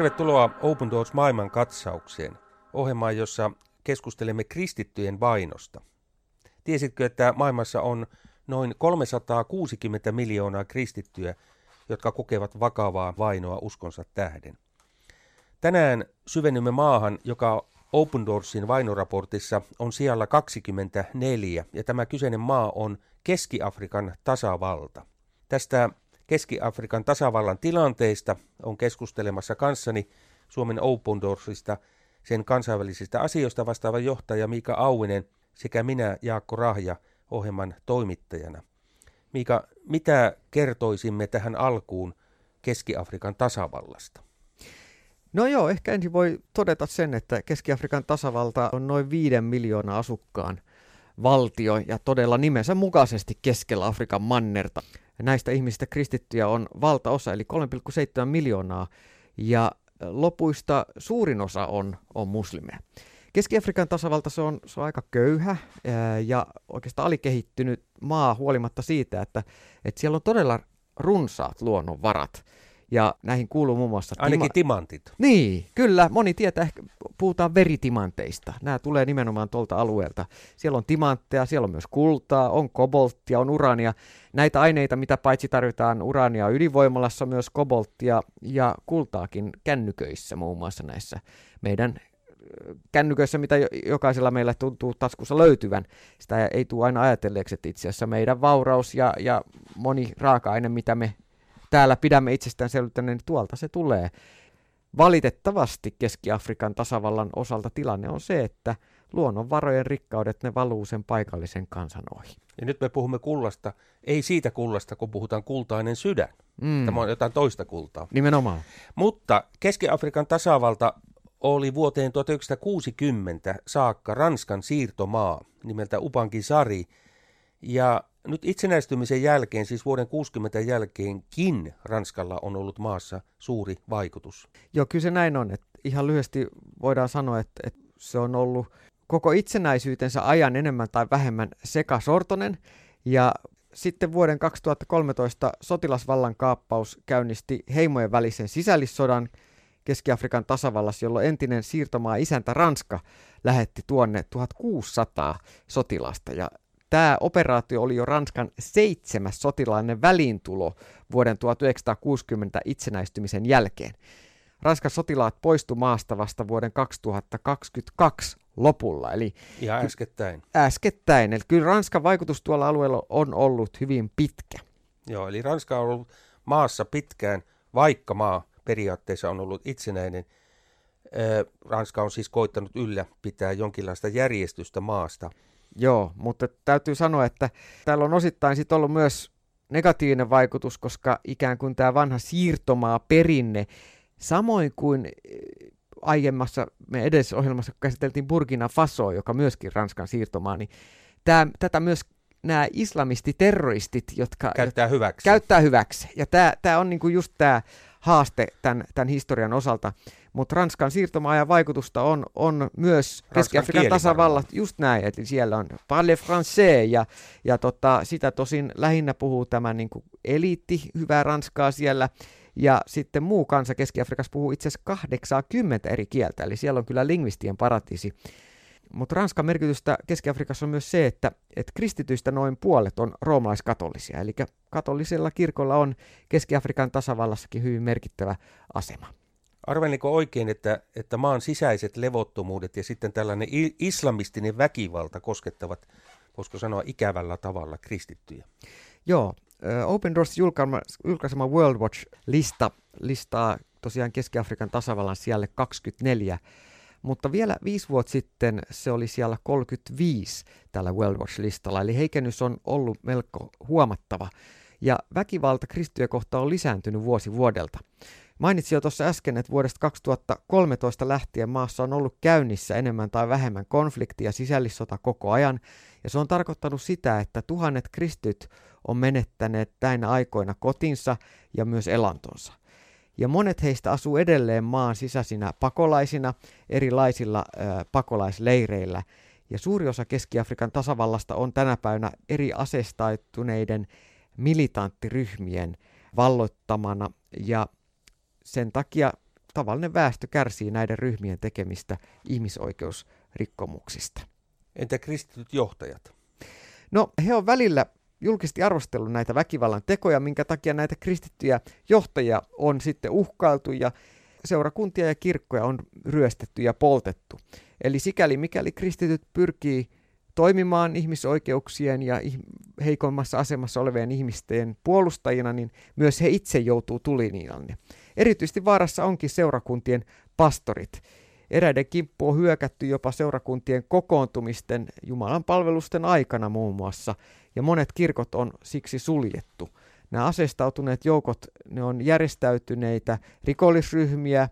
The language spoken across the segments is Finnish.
Tervetuloa Open Doors maailman katsaukseen, ohjelmaan, jossa keskustelemme kristittyjen vainosta. Tiesitkö, että maailmassa on noin 360 miljoonaa kristittyä, jotka kokevat vakavaa vainoa uskonsa tähden? Tänään syvennymme maahan, joka Open Doorsin vainoraportissa on siellä 24, ja tämä kyseinen maa on Keski-Afrikan tasavalta. Tästä Keski-Afrikan tasavallan tilanteista on keskustelemassa kanssani Suomen Open Doorsista sen kansainvälisistä asioista vastaava johtaja Miika Auinen sekä minä Jaakko Rahja ohjelman toimittajana. Miika, mitä kertoisimme tähän alkuun Keski-Afrikan tasavallasta? No joo, ehkä ensin voi todeta sen, että Keski-Afrikan tasavalta on noin viiden miljoonaa asukkaan valtio ja todella nimensä mukaisesti keskellä Afrikan mannerta. Näistä ihmisistä kristittyjä on valtaosa, eli 3,7 miljoonaa, ja lopuista suurin osa on, on muslimeja. Keski-Afrikan tasavalta se on, se on aika köyhä ja oikeastaan alikehittynyt maa huolimatta siitä, että, että siellä on todella runsaat luonnonvarat. Ja näihin kuuluu muun muassa... Ainakin tima- timantit. Niin, kyllä. Moni tietää, ehkä puhutaan veritimanteista. Nämä tulee nimenomaan tuolta alueelta. Siellä on timantteja, siellä on myös kultaa, on kobolttia, on urania. Näitä aineita, mitä paitsi tarvitaan urania ydinvoimalassa, myös kobolttia ja kultaakin kännyköissä muun muassa näissä meidän kännyköissä, mitä jokaisella meillä tuntuu taskussa löytyvän. Sitä ei tule aina ajatelleeksi, että itse asiassa meidän vauraus ja, ja moni raaka-aine, mitä me täällä pidämme itsestäänselvyytenä, niin tuolta se tulee. Valitettavasti Keski-Afrikan tasavallan osalta tilanne on se, että luonnonvarojen rikkaudet, ne valuu sen paikallisen kansan ohi. Ja nyt me puhumme kullasta, ei siitä kullasta, kun puhutaan kultainen sydän. Mm. Tämä on jotain toista kultaa. Nimenomaan. Mutta Keski-Afrikan tasavalta oli vuoteen 1960 saakka Ranskan siirtomaa nimeltä Upankin Sari. Ja nyt itsenäistymisen jälkeen, siis vuoden 60 jälkeenkin, Ranskalla on ollut maassa suuri vaikutus. Joo, kyllä se näin on. Että ihan lyhyesti voidaan sanoa, että, että se on ollut koko itsenäisyytensä ajan enemmän tai vähemmän sekasortonen. Ja sitten vuoden 2013 sotilasvallan kaappaus käynnisti heimojen välisen sisällissodan Keski-Afrikan tasavallassa, jolloin entinen siirtomaa isäntä Ranska lähetti tuonne 1600 sotilasta. Ja Tämä operaatio oli jo Ranskan seitsemäs sotilainen väliintulo vuoden 1960 itsenäistymisen jälkeen. Ranskan sotilaat poistu maasta vasta vuoden 2022 lopulla. Eli ja äskettäin. Äskettäin. Eli kyllä Ranskan vaikutus tuolla alueella on ollut hyvin pitkä. Joo, eli Ranska on ollut maassa pitkään, vaikka maa periaatteessa on ollut itsenäinen. Ranska on siis koittanut ylläpitää jonkinlaista järjestystä maasta – Joo, mutta täytyy sanoa, että täällä on osittain sitten ollut myös negatiivinen vaikutus, koska ikään kuin tämä vanha siirtomaa perinne, samoin kuin eh, aiemmassa me edellisessä ohjelmassa, kun käsiteltiin Burkina Faso, joka myöskin Ranskan siirtomaa, niin tämä, tätä myös nämä islamistiterroristit, jotka käyttää hyväksi. Käyttää hyväksi. Ja tämä, tämä on niinku just tämä haaste tämän, tämän historian osalta. Mutta Ranskan siirtomaajan vaikutusta on, on myös Keski-Afrikan tasavallat, just näin, että siellä on parle français ja, ja tota, sitä tosin lähinnä puhuu tämä niin kuin eliitti, hyvää ranskaa siellä, ja sitten muu kansa Keski-Afrikassa puhuu itse asiassa 80 eri kieltä, eli siellä on kyllä lingvistien paratiisi. Mutta Ranskan merkitystä Keski-Afrikassa on myös se, että, että kristityistä noin puolet on roomalaiskatolisia, eli katolisella kirkolla on Keski-Afrikan tasavallassakin hyvin merkittävä asema. Arveliko oikein, että, että maan sisäiset levottomuudet ja sitten tällainen islamistinen väkivalta koskettavat, voisiko sanoa, ikävällä tavalla kristittyjä? Joo, Open Doors julkaisema World Watch-lista listaa tosiaan Keski-Afrikan tasavallan siellä 24 mutta vielä viisi vuotta sitten se oli siellä 35 tällä World Watch-listalla, eli heikennys on ollut melko huomattava. Ja väkivalta kristittyjä kohtaan on lisääntynyt vuosi vuodelta. Mainitsin jo tuossa äsken, että vuodesta 2013 lähtien maassa on ollut käynnissä enemmän tai vähemmän konflikti ja sisällissota koko ajan, ja se on tarkoittanut sitä, että tuhannet kristyt on menettäneet näinä aikoina kotinsa ja myös elantonsa. Ja monet heistä asuu edelleen maan sisäisinä pakolaisina erilaisilla ö, pakolaisleireillä. Ja suuri osa Keski-Afrikan tasavallasta on tänä päivänä eri asestaituneiden militanttiryhmien valloittamana ja sen takia tavallinen väestö kärsii näiden ryhmien tekemistä ihmisoikeusrikkomuksista. Entä kristityt johtajat? No, he on välillä julkisesti arvostellut näitä väkivallan tekoja, minkä takia näitä kristittyjä johtajia on sitten uhkailtu ja seurakuntia ja kirkkoja on ryöstetty ja poltettu. Eli sikäli mikäli kristityt pyrkii toimimaan ihmisoikeuksien ja heikoimmassa asemassa olevien ihmisten puolustajina, niin myös he itse joutuu tuliniilalle. Erityisesti vaarassa onkin seurakuntien pastorit. Eräiden kimppu on hyökätty jopa seurakuntien kokoontumisten Jumalan palvelusten aikana muun muassa, ja monet kirkot on siksi suljettu. Nämä aseistautuneet joukot, ne on järjestäytyneitä rikollisryhmiä,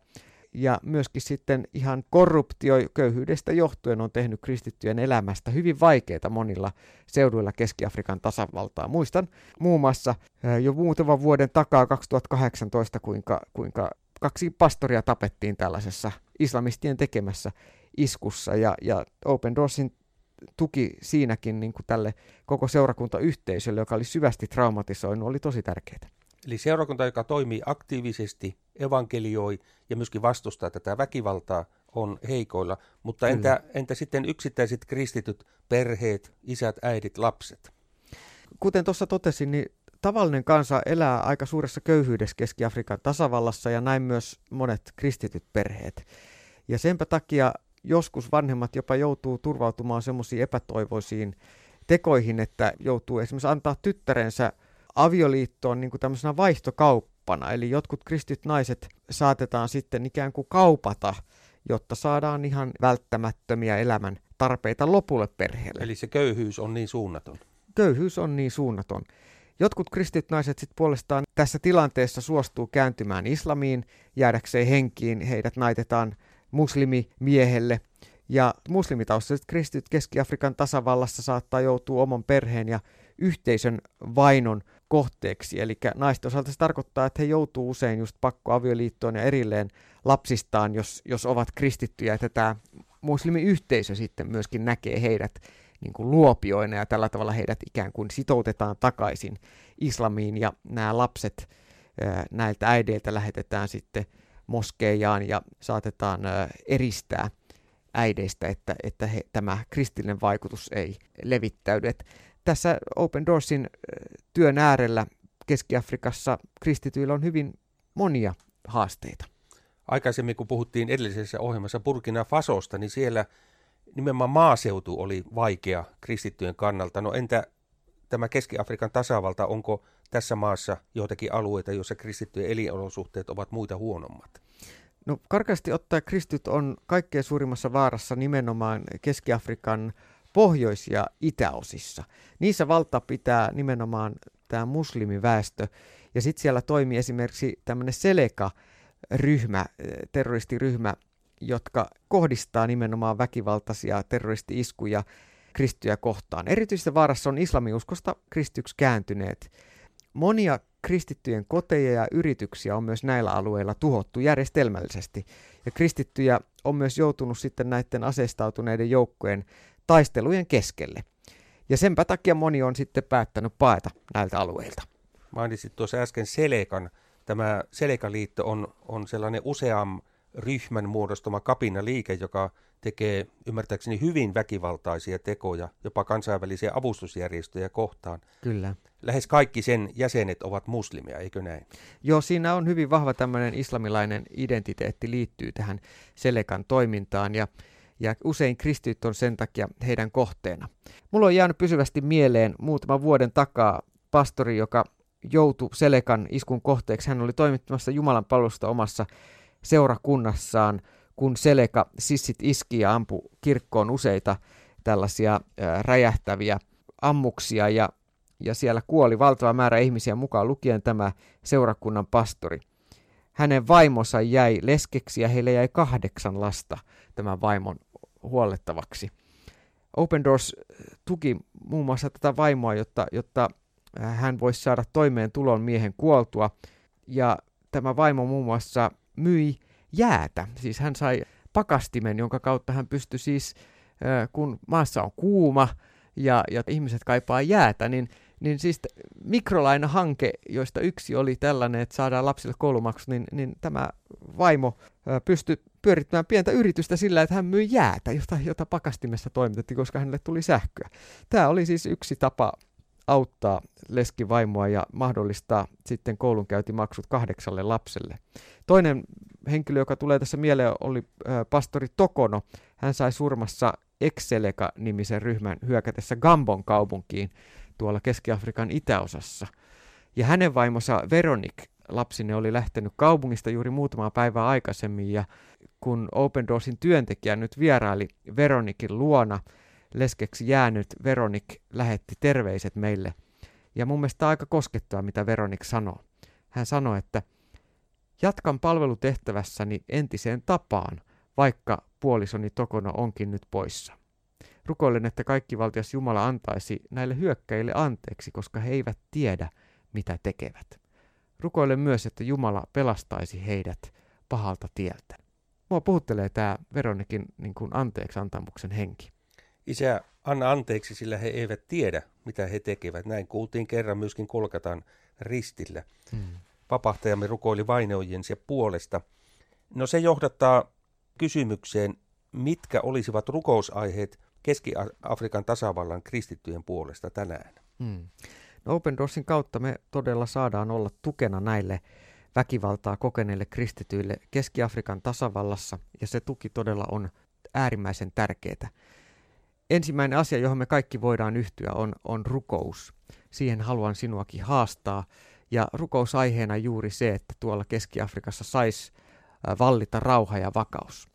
ja myöskin sitten ihan korruptio köyhyydestä johtuen on tehnyt kristittyjen elämästä hyvin vaikeita monilla seuduilla Keski-Afrikan tasavaltaa. Muistan muun muassa jo muutaman vuoden takaa 2018, kuinka, kuinka kaksi pastoria tapettiin tällaisessa islamistien tekemässä iskussa ja, ja Open Doorsin tuki siinäkin niin kuin tälle koko seurakuntayhteisölle, joka oli syvästi traumatisoinut, oli tosi tärkeää. Eli seurakunta, joka toimii aktiivisesti, evankelioi ja myöskin vastustaa tätä väkivaltaa, on heikoilla. Mutta entä, entä sitten yksittäiset kristityt, perheet, isät, äidit, lapset? Kuten tuossa totesin, niin tavallinen kansa elää aika suuressa köyhyydessä Keski-Afrikan tasavallassa ja näin myös monet kristityt perheet. Ja senpä takia joskus vanhemmat jopa joutuu turvautumaan semmoisiin epätoivoisiin tekoihin, että joutuu esimerkiksi antaa tyttärensä avioliittoon niin kuin tämmöisenä vaihtokauppana. Eli jotkut kristityt naiset saatetaan sitten ikään kuin kaupata, jotta saadaan ihan välttämättömiä elämän tarpeita lopulle perheelle. Eli se köyhyys on niin suunnaton. Köyhyys on niin suunnaton. Jotkut kristityt naiset sitten puolestaan tässä tilanteessa suostuu kääntymään islamiin, jäädäkseen henkiin, heidät naitetaan muslimimiehelle. Ja muslimitaustaiset kristityt Keski-Afrikan tasavallassa saattaa joutua oman perheen ja yhteisön vainon kohteeksi. Eli naisten osalta se tarkoittaa, että he joutuu usein just pakkoavioliittoon ja erilleen lapsistaan, jos, jos ovat kristittyjä, että tämä muslimiyhteisö sitten myöskin näkee heidät niin kuin luopioina ja tällä tavalla heidät ikään kuin sitoutetaan takaisin islamiin ja nämä lapset näiltä äideiltä lähetetään sitten moskeijaan ja saatetaan eristää äideistä, että, että he, tämä kristillinen vaikutus ei levittäydy. Et tässä Open Doorsin työn äärellä Keski-Afrikassa kristityillä on hyvin monia haasteita. Aikaisemmin, kun puhuttiin edellisessä ohjelmassa Burkina Fasosta, niin siellä nimenomaan maaseutu oli vaikea kristittyjen kannalta. No entä tämä Keski-Afrikan tasavalta, onko tässä maassa joitakin alueita, joissa kristittyjen elinolosuhteet ovat muita huonommat? No karkeasti ottaen kristityt on kaikkein suurimmassa vaarassa nimenomaan Keski-Afrikan pohjois- ja itäosissa. Niissä valta pitää nimenomaan tämä muslimiväestö. Ja sitten siellä toimii esimerkiksi tämmöinen Seleka-ryhmä, terroristiryhmä, jotka kohdistaa nimenomaan väkivaltaisia terroristi-iskuja kristittyjä kohtaan. Erityisesti vaarassa on islamiuskosta kristyksi kääntyneet. Monia kristittyjen koteja ja yrityksiä on myös näillä alueilla tuhottu järjestelmällisesti. Ja kristittyjä on myös joutunut sitten näiden aseistautuneiden joukkojen taistelujen keskelle. Ja senpä takia moni on sitten päättänyt paeta näiltä alueilta. Mainitsit tuossa äsken Selekan. Tämä Selekaliitto on, on sellainen useam ryhmän muodostama kapinaliike, joka tekee ymmärtääkseni hyvin väkivaltaisia tekoja, jopa kansainvälisiä avustusjärjestöjä kohtaan. Kyllä. Lähes kaikki sen jäsenet ovat muslimeja, eikö näin? Joo, siinä on hyvin vahva tämmöinen islamilainen identiteetti liittyy tähän Selekan toimintaan ja, ja usein kristityt on sen takia heidän kohteena. Mulla on jäänyt pysyvästi mieleen muutaman vuoden takaa pastori, joka joutui Selekan iskun kohteeksi. Hän oli toimittamassa Jumalan palvelusta omassa seurakunnassaan, kun Seleka sissit iski ja ampui kirkkoon useita tällaisia räjähtäviä ammuksia ja, ja siellä kuoli valtava määrä ihmisiä mukaan lukien tämä seurakunnan pastori. Hänen vaimonsa jäi leskeksi ja heille jäi kahdeksan lasta tämän vaimon huollettavaksi. Open Doors tuki muun muassa tätä vaimoa, jotta, jotta hän voisi saada toimeen tulon miehen kuoltua. Ja tämä vaimo muun muassa myi jäätä. Siis hän sai pakastimen, jonka kautta hän pystyi siis, kun maassa on kuuma ja, ja ihmiset kaipaa jäätä, niin Niin siis mikrolainahanke, joista yksi oli tällainen, että saadaan lapsille koulumaksut, niin, niin tämä vaimo pystyi pyörittämään pientä yritystä sillä, että hän myi jäätä, jota, jota pakastimessa toimitettiin, koska hänelle tuli sähköä. Tämä oli siis yksi tapa auttaa leskivaimoa ja mahdollistaa sitten koulunkäyntimaksut kahdeksalle lapselle. Toinen henkilö, joka tulee tässä mieleen, oli pastori Tokono. Hän sai surmassa Exceleka-nimisen ryhmän hyökätessä Gambon kaupunkiin tuolla Keski-Afrikan itäosassa. Ja hänen vaimonsa Veronik lapsine oli lähtenyt kaupungista juuri muutamaa päivää aikaisemmin ja kun Open Doorsin työntekijä nyt vieraili Veronikin luona, leskeksi jäänyt Veronik lähetti terveiset meille. Ja mun mielestä aika koskettua, mitä Veronik sanoo. Hän sanoi, että jatkan palvelutehtävässäni entiseen tapaan, vaikka puolisoni Tokono onkin nyt poissa. Rukoilen, että kaikki valtias Jumala antaisi näille hyökkäille anteeksi, koska he eivät tiedä, mitä tekevät. Rukoilen myös, että Jumala pelastaisi heidät pahalta tieltä. Mua puhuttelee tämä Veronikin niin kuin anteeksi antamuksen henki. Isä, anna anteeksi, sillä he eivät tiedä, mitä he tekevät. Näin kuultiin kerran myöskin Kolkatan ristillä. Hmm. Vapahtajamme rukoili vaineujiensa puolesta. No se johdattaa kysymykseen, mitkä olisivat rukousaiheet Keski-Afrikan tasavallan kristittyjen puolesta tänään? Hmm. No Open Doorsin kautta me todella saadaan olla tukena näille väkivaltaa kokeneille kristityille Keski-Afrikan tasavallassa, ja se tuki todella on äärimmäisen tärkeää. Ensimmäinen asia, johon me kaikki voidaan yhtyä, on, on rukous. Siihen haluan sinuakin haastaa. Ja rukousaiheena juuri se, että tuolla Keski-Afrikassa saisi vallita rauha ja vakaus.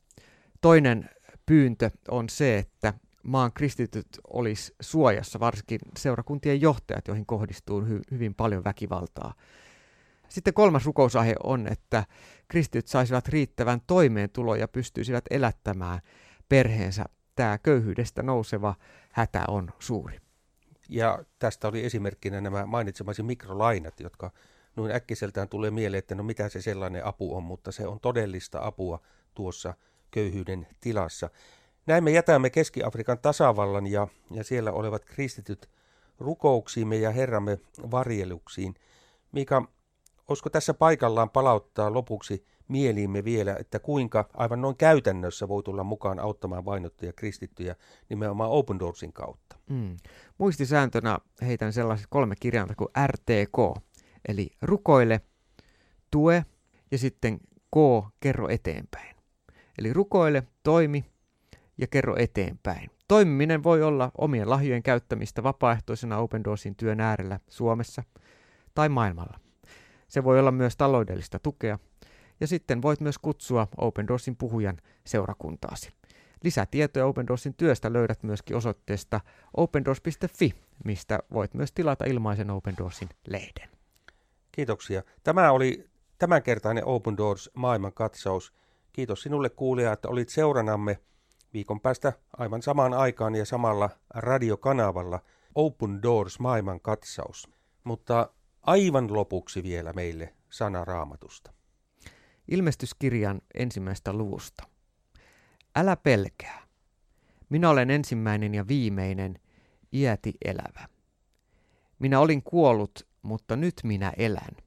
Toinen pyyntö on se, että maan kristityt olisi suojassa, varsinkin seurakuntien johtajat, joihin kohdistuu hy- hyvin paljon väkivaltaa. Sitten kolmas rukousaihe on, että kristityt saisivat riittävän toimeentulo ja pystyisivät elättämään perheensä. Tämä köyhyydestä nouseva hätä on suuri. Ja tästä oli esimerkkinä nämä mainitsemasi mikrolainat, jotka noin äkkiseltään tulee mieleen, että no mitä se sellainen apu on, mutta se on todellista apua tuossa köyhyyden tilassa. Näin me jätämme Keski-Afrikan tasavallan ja, ja siellä olevat kristityt rukouksiimme ja Herramme varjeluksiin. Mika, olisiko tässä paikallaan palauttaa lopuksi mieliimme vielä, että kuinka aivan noin käytännössä voi tulla mukaan auttamaan vainottuja kristittyjä nimenomaan Open Doorsin kautta? Mm. Muistisääntönä heitän sellaiset kolme kirjainta kuin RTK, eli rukoile, tue ja sitten K, kerro eteenpäin. Eli rukoile, toimi ja kerro eteenpäin. Toimiminen voi olla omien lahjojen käyttämistä vapaaehtoisena Open Doorsin työn äärellä Suomessa tai maailmalla. Se voi olla myös taloudellista tukea, ja sitten voit myös kutsua Open Doorsin puhujan seurakuntaasi. Lisätietoja Open Doorsin työstä löydät myöskin osoitteesta opendoors.fi, mistä voit myös tilata ilmaisen Open Doorsin lehden. Kiitoksia. Tämä oli tämänkertainen Open Doors maailman katsaus. Kiitos sinulle kuulija, että olit seuranamme – Viikon päästä aivan samaan aikaan ja samalla radiokanavalla Open Doors maailman katsaus. Mutta aivan lopuksi vielä meille sana raamatusta. Ilmestyskirjan ensimmäistä luvusta. Älä pelkää. Minä olen ensimmäinen ja viimeinen, iäti elävä. Minä olin kuollut, mutta nyt minä elän.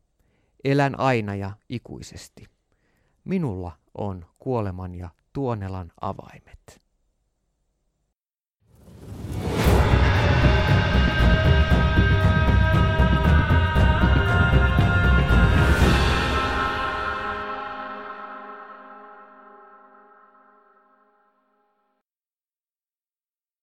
Elän aina ja ikuisesti. Minulla on kuoleman ja Tuonelan avaimet.